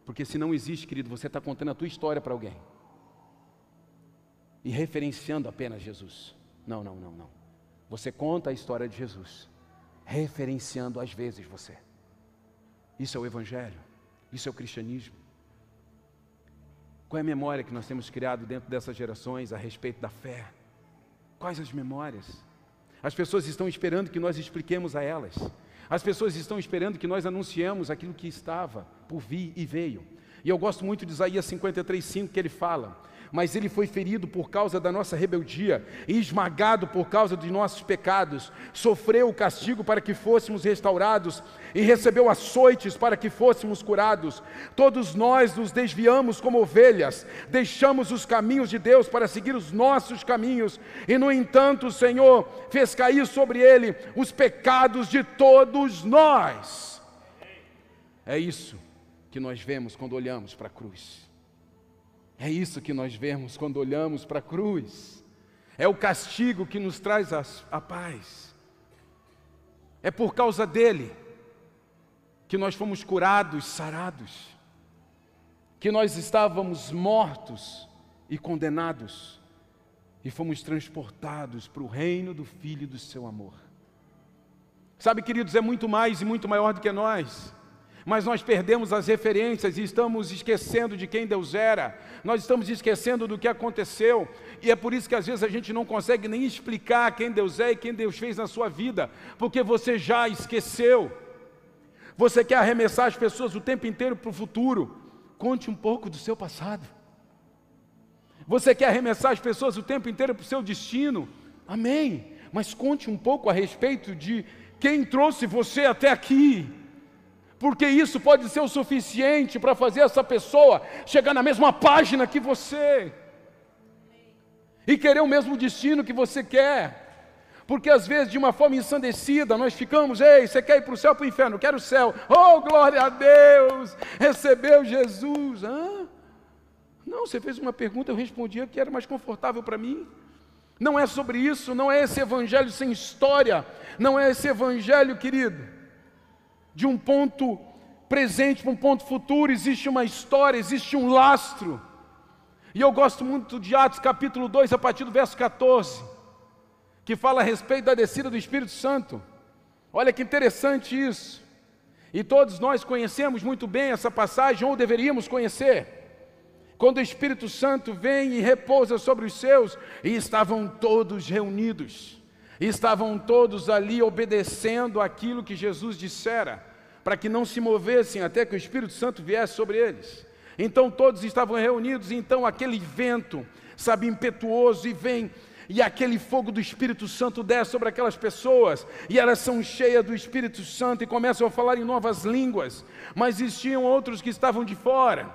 Porque se não existe, querido, você está contando a tua história para alguém. E referenciando apenas Jesus. Não, não, não, não. Você conta a história de Jesus, referenciando às vezes você. Isso é o Evangelho, isso é o cristianismo. Qual é a memória que nós temos criado dentro dessas gerações a respeito da fé? Quais as memórias? As pessoas estão esperando que nós expliquemos a elas. As pessoas estão esperando que nós anunciemos aquilo que estava por vir e veio. E eu gosto muito de Isaías 53:5 que ele fala: mas ele foi ferido por causa da nossa rebeldia e esmagado por causa de nossos pecados. Sofreu o castigo para que fôssemos restaurados e recebeu açoites para que fôssemos curados. Todos nós nos desviamos como ovelhas, deixamos os caminhos de Deus para seguir os nossos caminhos, e no entanto o Senhor fez cair sobre ele os pecados de todos nós. É isso que nós vemos quando olhamos para a cruz. É isso que nós vemos quando olhamos para a cruz. É o castigo que nos traz a, a paz. É por causa dele que nós fomos curados, sarados, que nós estávamos mortos e condenados e fomos transportados para o reino do Filho do seu amor. Sabe, queridos, é muito mais e muito maior do que nós mas nós perdemos as referências e estamos esquecendo de quem Deus era, nós estamos esquecendo do que aconteceu, e é por isso que às vezes a gente não consegue nem explicar quem Deus é e quem Deus fez na sua vida, porque você já esqueceu. Você quer arremessar as pessoas o tempo inteiro para o futuro, conte um pouco do seu passado. Você quer arremessar as pessoas o tempo inteiro para o seu destino, amém, mas conte um pouco a respeito de quem trouxe você até aqui porque isso pode ser o suficiente para fazer essa pessoa chegar na mesma página que você e querer o mesmo destino que você quer. Porque às vezes, de uma forma ensandecida, nós ficamos, ei, você quer ir para o céu ou para o inferno? Quero o céu. Oh, glória a Deus! Recebeu Jesus. Hã? Não, você fez uma pergunta, eu respondi que era mais confortável para mim. Não é sobre isso, não é esse evangelho sem história, não é esse evangelho, querido, de um ponto presente para um ponto futuro, existe uma história, existe um lastro. E eu gosto muito de Atos capítulo 2, a partir do verso 14, que fala a respeito da descida do Espírito Santo. Olha que interessante isso. E todos nós conhecemos muito bem essa passagem, ou deveríamos conhecer. Quando o Espírito Santo vem e repousa sobre os seus, e estavam todos reunidos, e estavam todos ali obedecendo aquilo que Jesus dissera para que não se movessem até que o Espírito Santo viesse sobre eles. Então todos estavam reunidos, então aquele vento, sabe, impetuoso e vem e aquele fogo do Espírito Santo desce sobre aquelas pessoas, e elas são cheias do Espírito Santo e começam a falar em novas línguas, mas existiam outros que estavam de fora,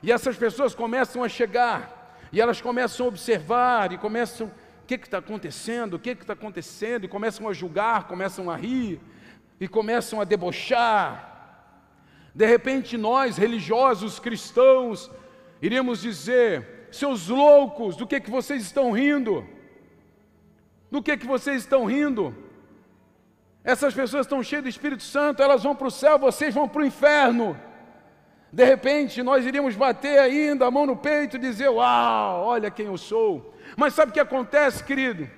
e essas pessoas começam a chegar, e elas começam a observar, e começam, que está acontecendo, o que está acontecendo, e começam a julgar, começam a rir, e começam a debochar. De repente, nós, religiosos cristãos, iríamos dizer: seus loucos, do que, que vocês estão rindo? Do que, que vocês estão rindo? Essas pessoas estão cheias do Espírito Santo, elas vão para o céu, vocês vão para o inferno. De repente, nós iríamos bater ainda a mão no peito e dizer: Uau, olha quem eu sou. Mas sabe o que acontece, querido?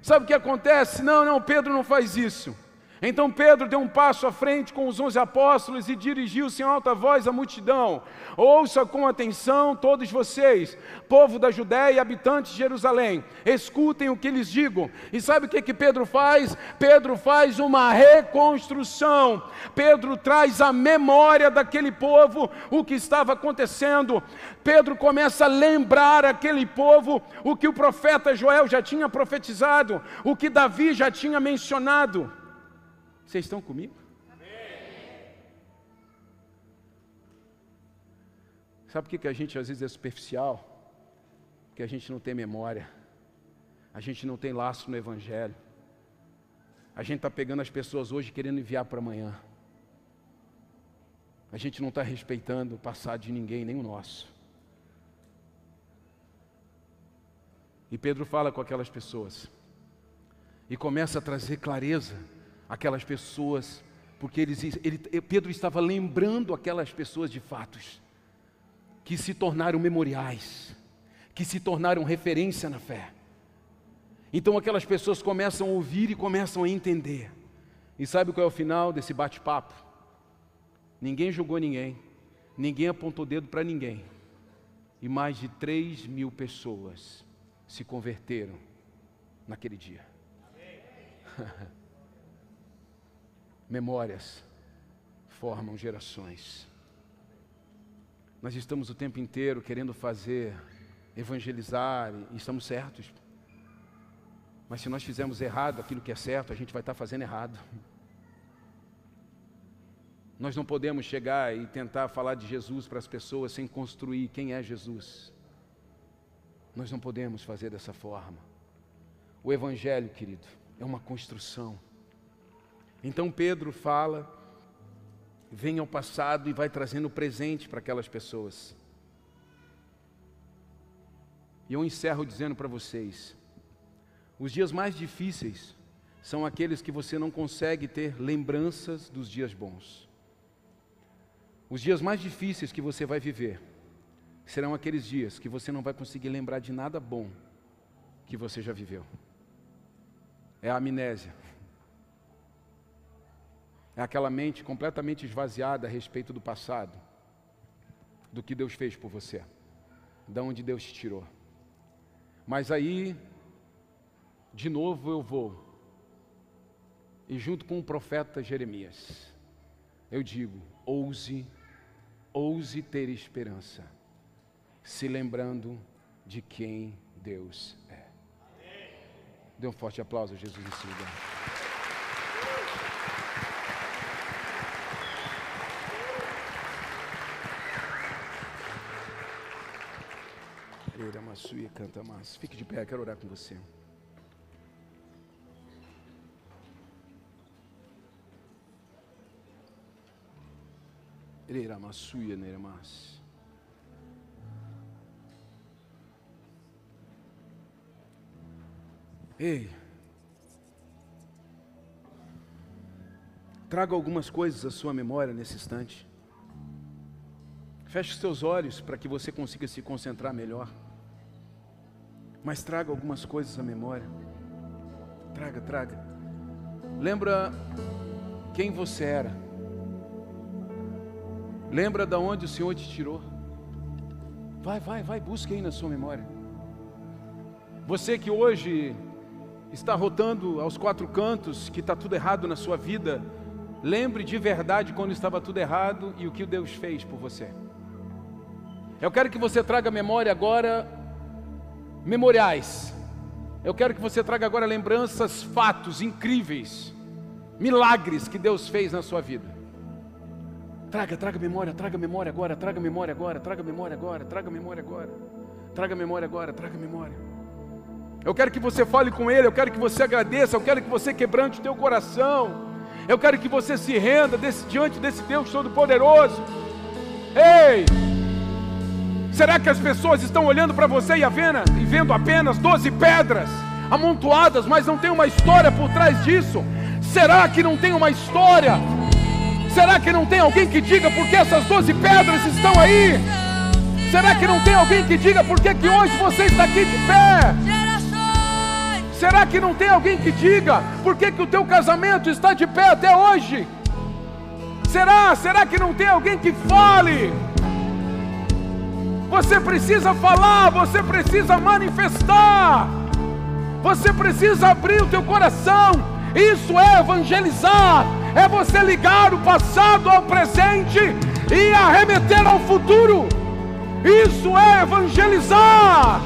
Sabe o que acontece? Não, não, Pedro não faz isso. Então Pedro deu um passo à frente com os onze apóstolos e dirigiu-se em alta voz à multidão: Ouça com atenção todos vocês, povo da Judéia e habitantes de Jerusalém, escutem o que lhes digo. E sabe o que, que Pedro faz? Pedro faz uma reconstrução. Pedro traz à memória daquele povo o que estava acontecendo. Pedro começa a lembrar aquele povo o que o profeta Joel já tinha profetizado, o que Davi já tinha mencionado. Vocês estão comigo? Sabe por que a gente às vezes é superficial? Porque a gente não tem memória, a gente não tem laço no Evangelho. A gente está pegando as pessoas hoje querendo enviar para amanhã. A gente não está respeitando o passado de ninguém, nem o nosso. E Pedro fala com aquelas pessoas e começa a trazer clareza aquelas pessoas, porque eles, ele, Pedro estava lembrando aquelas pessoas de fatos que se tornaram memoriais, que se tornaram referência na fé. Então aquelas pessoas começam a ouvir e começam a entender. E sabe qual é o final desse bate-papo? Ninguém julgou ninguém, ninguém apontou dedo para ninguém. E mais de 3 mil pessoas se converteram naquele dia. Memórias formam gerações. Nós estamos o tempo inteiro querendo fazer, evangelizar, e estamos certos. Mas se nós fizermos errado aquilo que é certo, a gente vai estar fazendo errado. Nós não podemos chegar e tentar falar de Jesus para as pessoas sem construir quem é Jesus. Nós não podemos fazer dessa forma. O Evangelho, querido, é uma construção. Então Pedro fala, vem ao passado e vai trazendo presente para aquelas pessoas. E eu encerro dizendo para vocês: os dias mais difíceis são aqueles que você não consegue ter lembranças dos dias bons. Os dias mais difíceis que você vai viver serão aqueles dias que você não vai conseguir lembrar de nada bom que você já viveu. É a amnésia. É aquela mente completamente esvaziada a respeito do passado, do que Deus fez por você, de onde Deus te tirou. Mas aí, de novo eu vou, e junto com o profeta Jeremias, eu digo: ouse, ouse ter esperança, se lembrando de quem Deus é. Dê um forte aplauso a Jesus nesse lugar. Suia canta mais. Fique de pé, quero orar com você. Ereira Massuia Neremas. Ei, traga algumas coisas à sua memória nesse instante. Feche os seus olhos para que você consiga se concentrar melhor. Mas traga algumas coisas à memória. Traga, traga. Lembra quem você era. Lembra de onde o Senhor te tirou. Vai, vai, vai, busque aí na sua memória. Você que hoje está rotando aos quatro cantos que está tudo errado na sua vida, lembre de verdade quando estava tudo errado e o que Deus fez por você. Eu quero que você traga à memória agora memoriais. Eu quero que você traga agora lembranças, fatos incríveis, milagres que Deus fez na sua vida. Traga, traga memória, traga memória agora, traga memória agora, traga memória agora, traga memória agora, traga memória agora, traga memória. Eu quero que você fale com Ele, eu quero que você agradeça, eu quero que você quebrante o teu coração, eu quero que você se renda desse, diante desse Deus Todo-Poderoso. Ei! Será que as pessoas estão olhando para você e vendo apenas doze pedras? amontoadas, mas não tem uma história por trás disso? Será que não tem uma história? Será que não tem alguém que diga por que essas doze pedras estão aí? Será que não tem alguém que diga por que, que hoje você está aqui de pé? Será que não tem alguém que diga por que, que o teu casamento está de pé até hoje? Será? Será que não tem alguém que fale? Você precisa falar, você precisa manifestar. Você precisa abrir o teu coração. Isso é evangelizar. É você ligar o passado ao presente e arremeter ao futuro. Isso é evangelizar.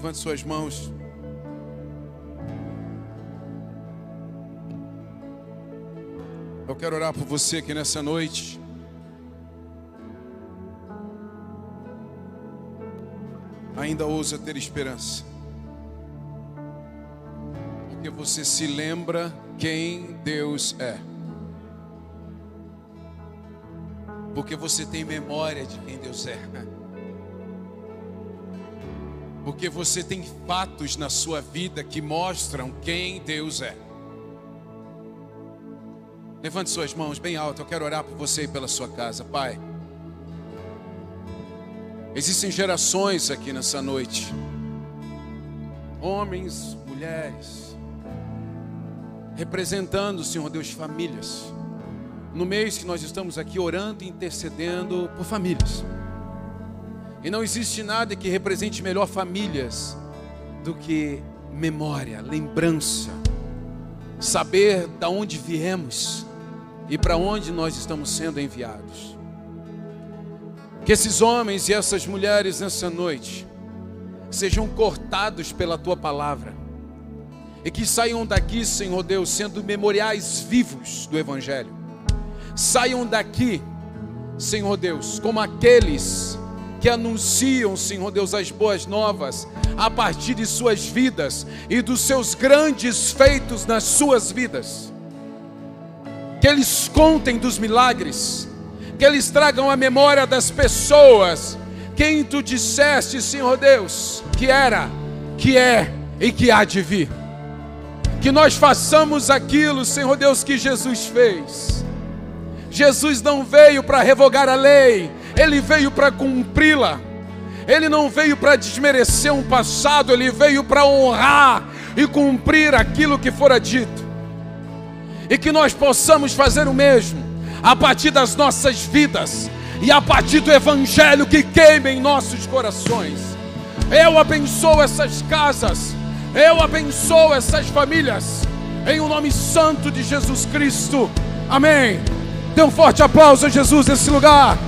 Levante suas mãos. Eu quero orar por você aqui nessa noite. Ainda ousa ter esperança. Porque você se lembra quem Deus é. Porque você tem memória de quem Deus é. Porque você tem fatos na sua vida que mostram quem Deus é. Levante suas mãos bem alto. Eu quero orar por você e pela sua casa, Pai. Existem gerações aqui nessa noite. Homens, mulheres, representando, Senhor Deus, famílias. No mês que nós estamos aqui orando e intercedendo por famílias. E não existe nada que represente melhor famílias do que memória, lembrança, saber da onde viemos e para onde nós estamos sendo enviados. Que esses homens e essas mulheres nessa noite sejam cortados pela tua palavra e que saiam daqui, Senhor Deus, sendo memoriais vivos do Evangelho. Saiam daqui, Senhor Deus, como aqueles que anunciam, Senhor Deus, as boas novas a partir de suas vidas e dos seus grandes feitos nas suas vidas. Que eles contem dos milagres, que eles tragam a memória das pessoas quem tu disseste, Senhor Deus, que era, que é e que há de vir. Que nós façamos aquilo, Senhor Deus, que Jesus fez. Jesus não veio para revogar a lei, ele veio para cumpri-la. Ele não veio para desmerecer um passado, ele veio para honrar e cumprir aquilo que fora dito. E que nós possamos fazer o mesmo a partir das nossas vidas e a partir do evangelho que queima em nossos corações. Eu abençoo essas casas, eu abençoo essas famílias, em o nome santo de Jesus Cristo. Amém. Dê um forte aplauso a Jesus nesse lugar.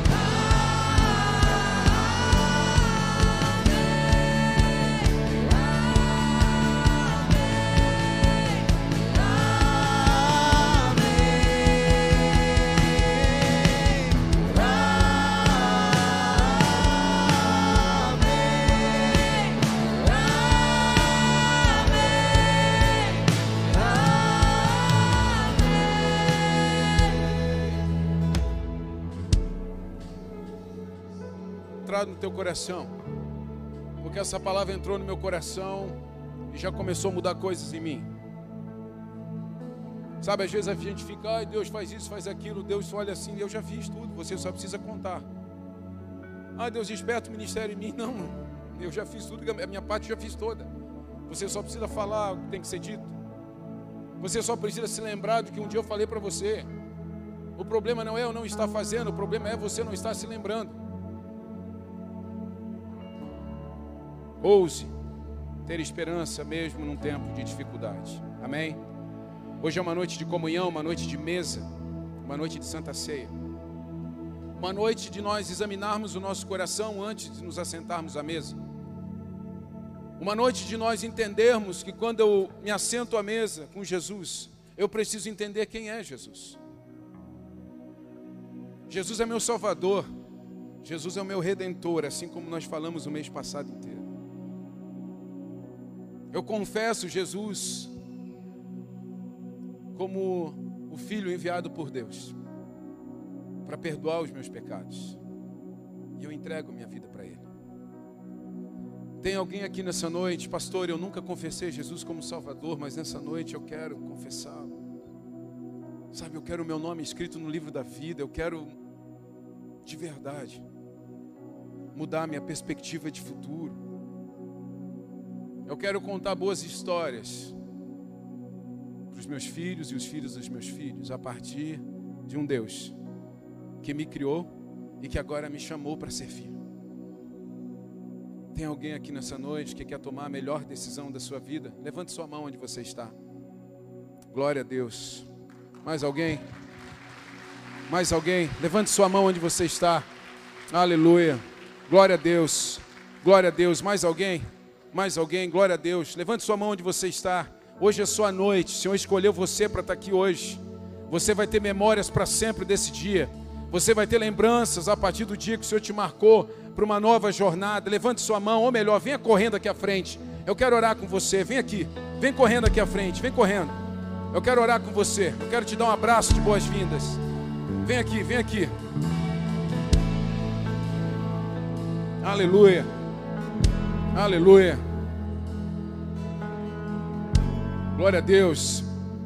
No teu coração, porque essa palavra entrou no meu coração e já começou a mudar coisas em mim. Sabe, às vezes a gente fica, ai, Deus faz isso, faz aquilo, Deus olha assim, eu já fiz tudo, você só precisa contar. Ah, Deus desperta o ministério em mim. Não, eu já fiz tudo, a minha parte já fiz toda. Você só precisa falar o que tem que ser dito. Você só precisa se lembrar do que um dia eu falei para você. O problema não é eu não estar fazendo, o problema é você não estar se lembrando. Ouse ter esperança mesmo num tempo de dificuldade. Amém? Hoje é uma noite de comunhão, uma noite de mesa, uma noite de santa ceia. Uma noite de nós examinarmos o nosso coração antes de nos assentarmos à mesa. Uma noite de nós entendermos que quando eu me assento à mesa com Jesus, eu preciso entender quem é Jesus. Jesus é meu Salvador. Jesus é o meu redentor, assim como nós falamos o mês passado inteiro. Eu confesso Jesus como o Filho enviado por Deus para perdoar os meus pecados. E eu entrego minha vida para Ele. Tem alguém aqui nessa noite, pastor? Eu nunca confessei Jesus como Salvador, mas nessa noite eu quero confessá-lo. Sabe, eu quero o meu nome escrito no livro da vida, eu quero de verdade mudar minha perspectiva de futuro. Eu quero contar boas histórias para os meus filhos e os filhos dos meus filhos, a partir de um Deus que me criou e que agora me chamou para ser filho. Tem alguém aqui nessa noite que quer tomar a melhor decisão da sua vida? Levante sua mão onde você está. Glória a Deus. Mais alguém? Mais alguém? Levante sua mão onde você está. Aleluia. Glória a Deus. Glória a Deus. Mais alguém? Mais alguém? Glória a Deus. Levante sua mão onde você está. Hoje é sua noite. O Senhor escolheu você para estar aqui hoje. Você vai ter memórias para sempre desse dia. Você vai ter lembranças a partir do dia que o Senhor te marcou para uma nova jornada. Levante sua mão, ou melhor, venha correndo aqui à frente. Eu quero orar com você. Vem aqui. Vem correndo aqui à frente. Vem correndo. Eu quero orar com você. Eu quero te dar um abraço de boas-vindas. Vem aqui, vem aqui. Aleluia. Aleluia. Glória a Deus.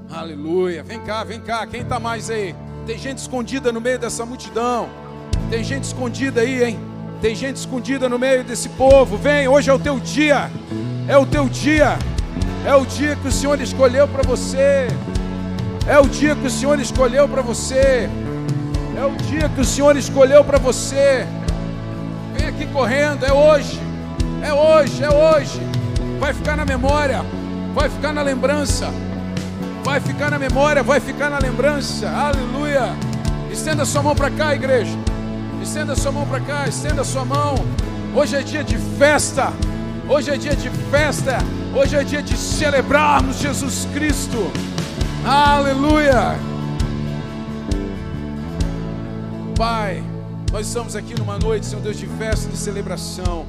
Aleluia. Vem cá, vem cá. Quem está mais aí? Tem gente escondida no meio dessa multidão. Tem gente escondida aí, hein? Tem gente escondida no meio desse povo. Vem, hoje é o teu dia. É o teu dia. É o dia que o Senhor escolheu para você. É o dia que o Senhor escolheu para você. É o dia que o Senhor escolheu para você. Vem aqui correndo, é hoje. É hoje, é hoje. Vai ficar na memória, vai ficar na lembrança. Vai ficar na memória, vai ficar na lembrança. Aleluia. Estenda sua mão para cá, igreja. Estenda sua mão para cá, estenda sua mão. Hoje é dia de festa. Hoje é dia de festa. Hoje é dia de celebrarmos Jesus Cristo. Aleluia. Pai, nós estamos aqui numa noite, Senhor Deus, de festa, de celebração.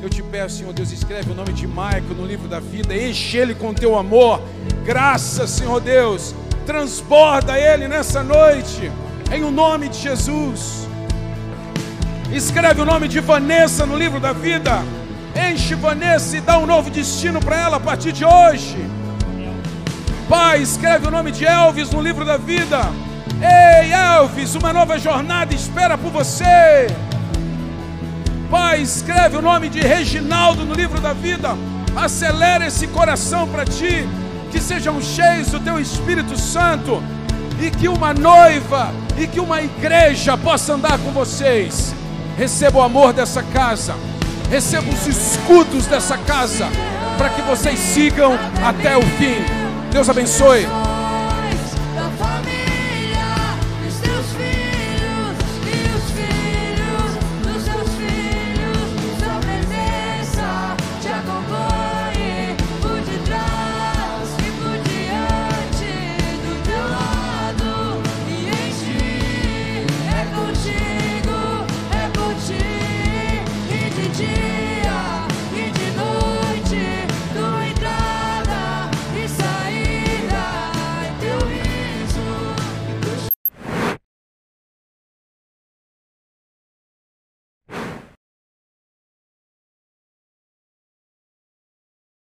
Eu te peço, Senhor Deus, escreve o nome de Maico no livro da vida, enche ele com teu amor. Graça, Senhor Deus, transborda ele nessa noite, em o nome de Jesus. Escreve o nome de Vanessa no livro da vida. Enche Vanessa e dá um novo destino para ela a partir de hoje. Pai, escreve o nome de Elvis no livro da vida. Ei, Elvis, uma nova jornada espera por você. Pai, escreve o nome de Reginaldo no livro da vida. Acelera esse coração para ti, que sejam cheios do teu Espírito Santo e que uma noiva e que uma igreja possa andar com vocês. Receba o amor dessa casa, receba os escudos dessa casa, para que vocês sigam até o fim. Deus abençoe.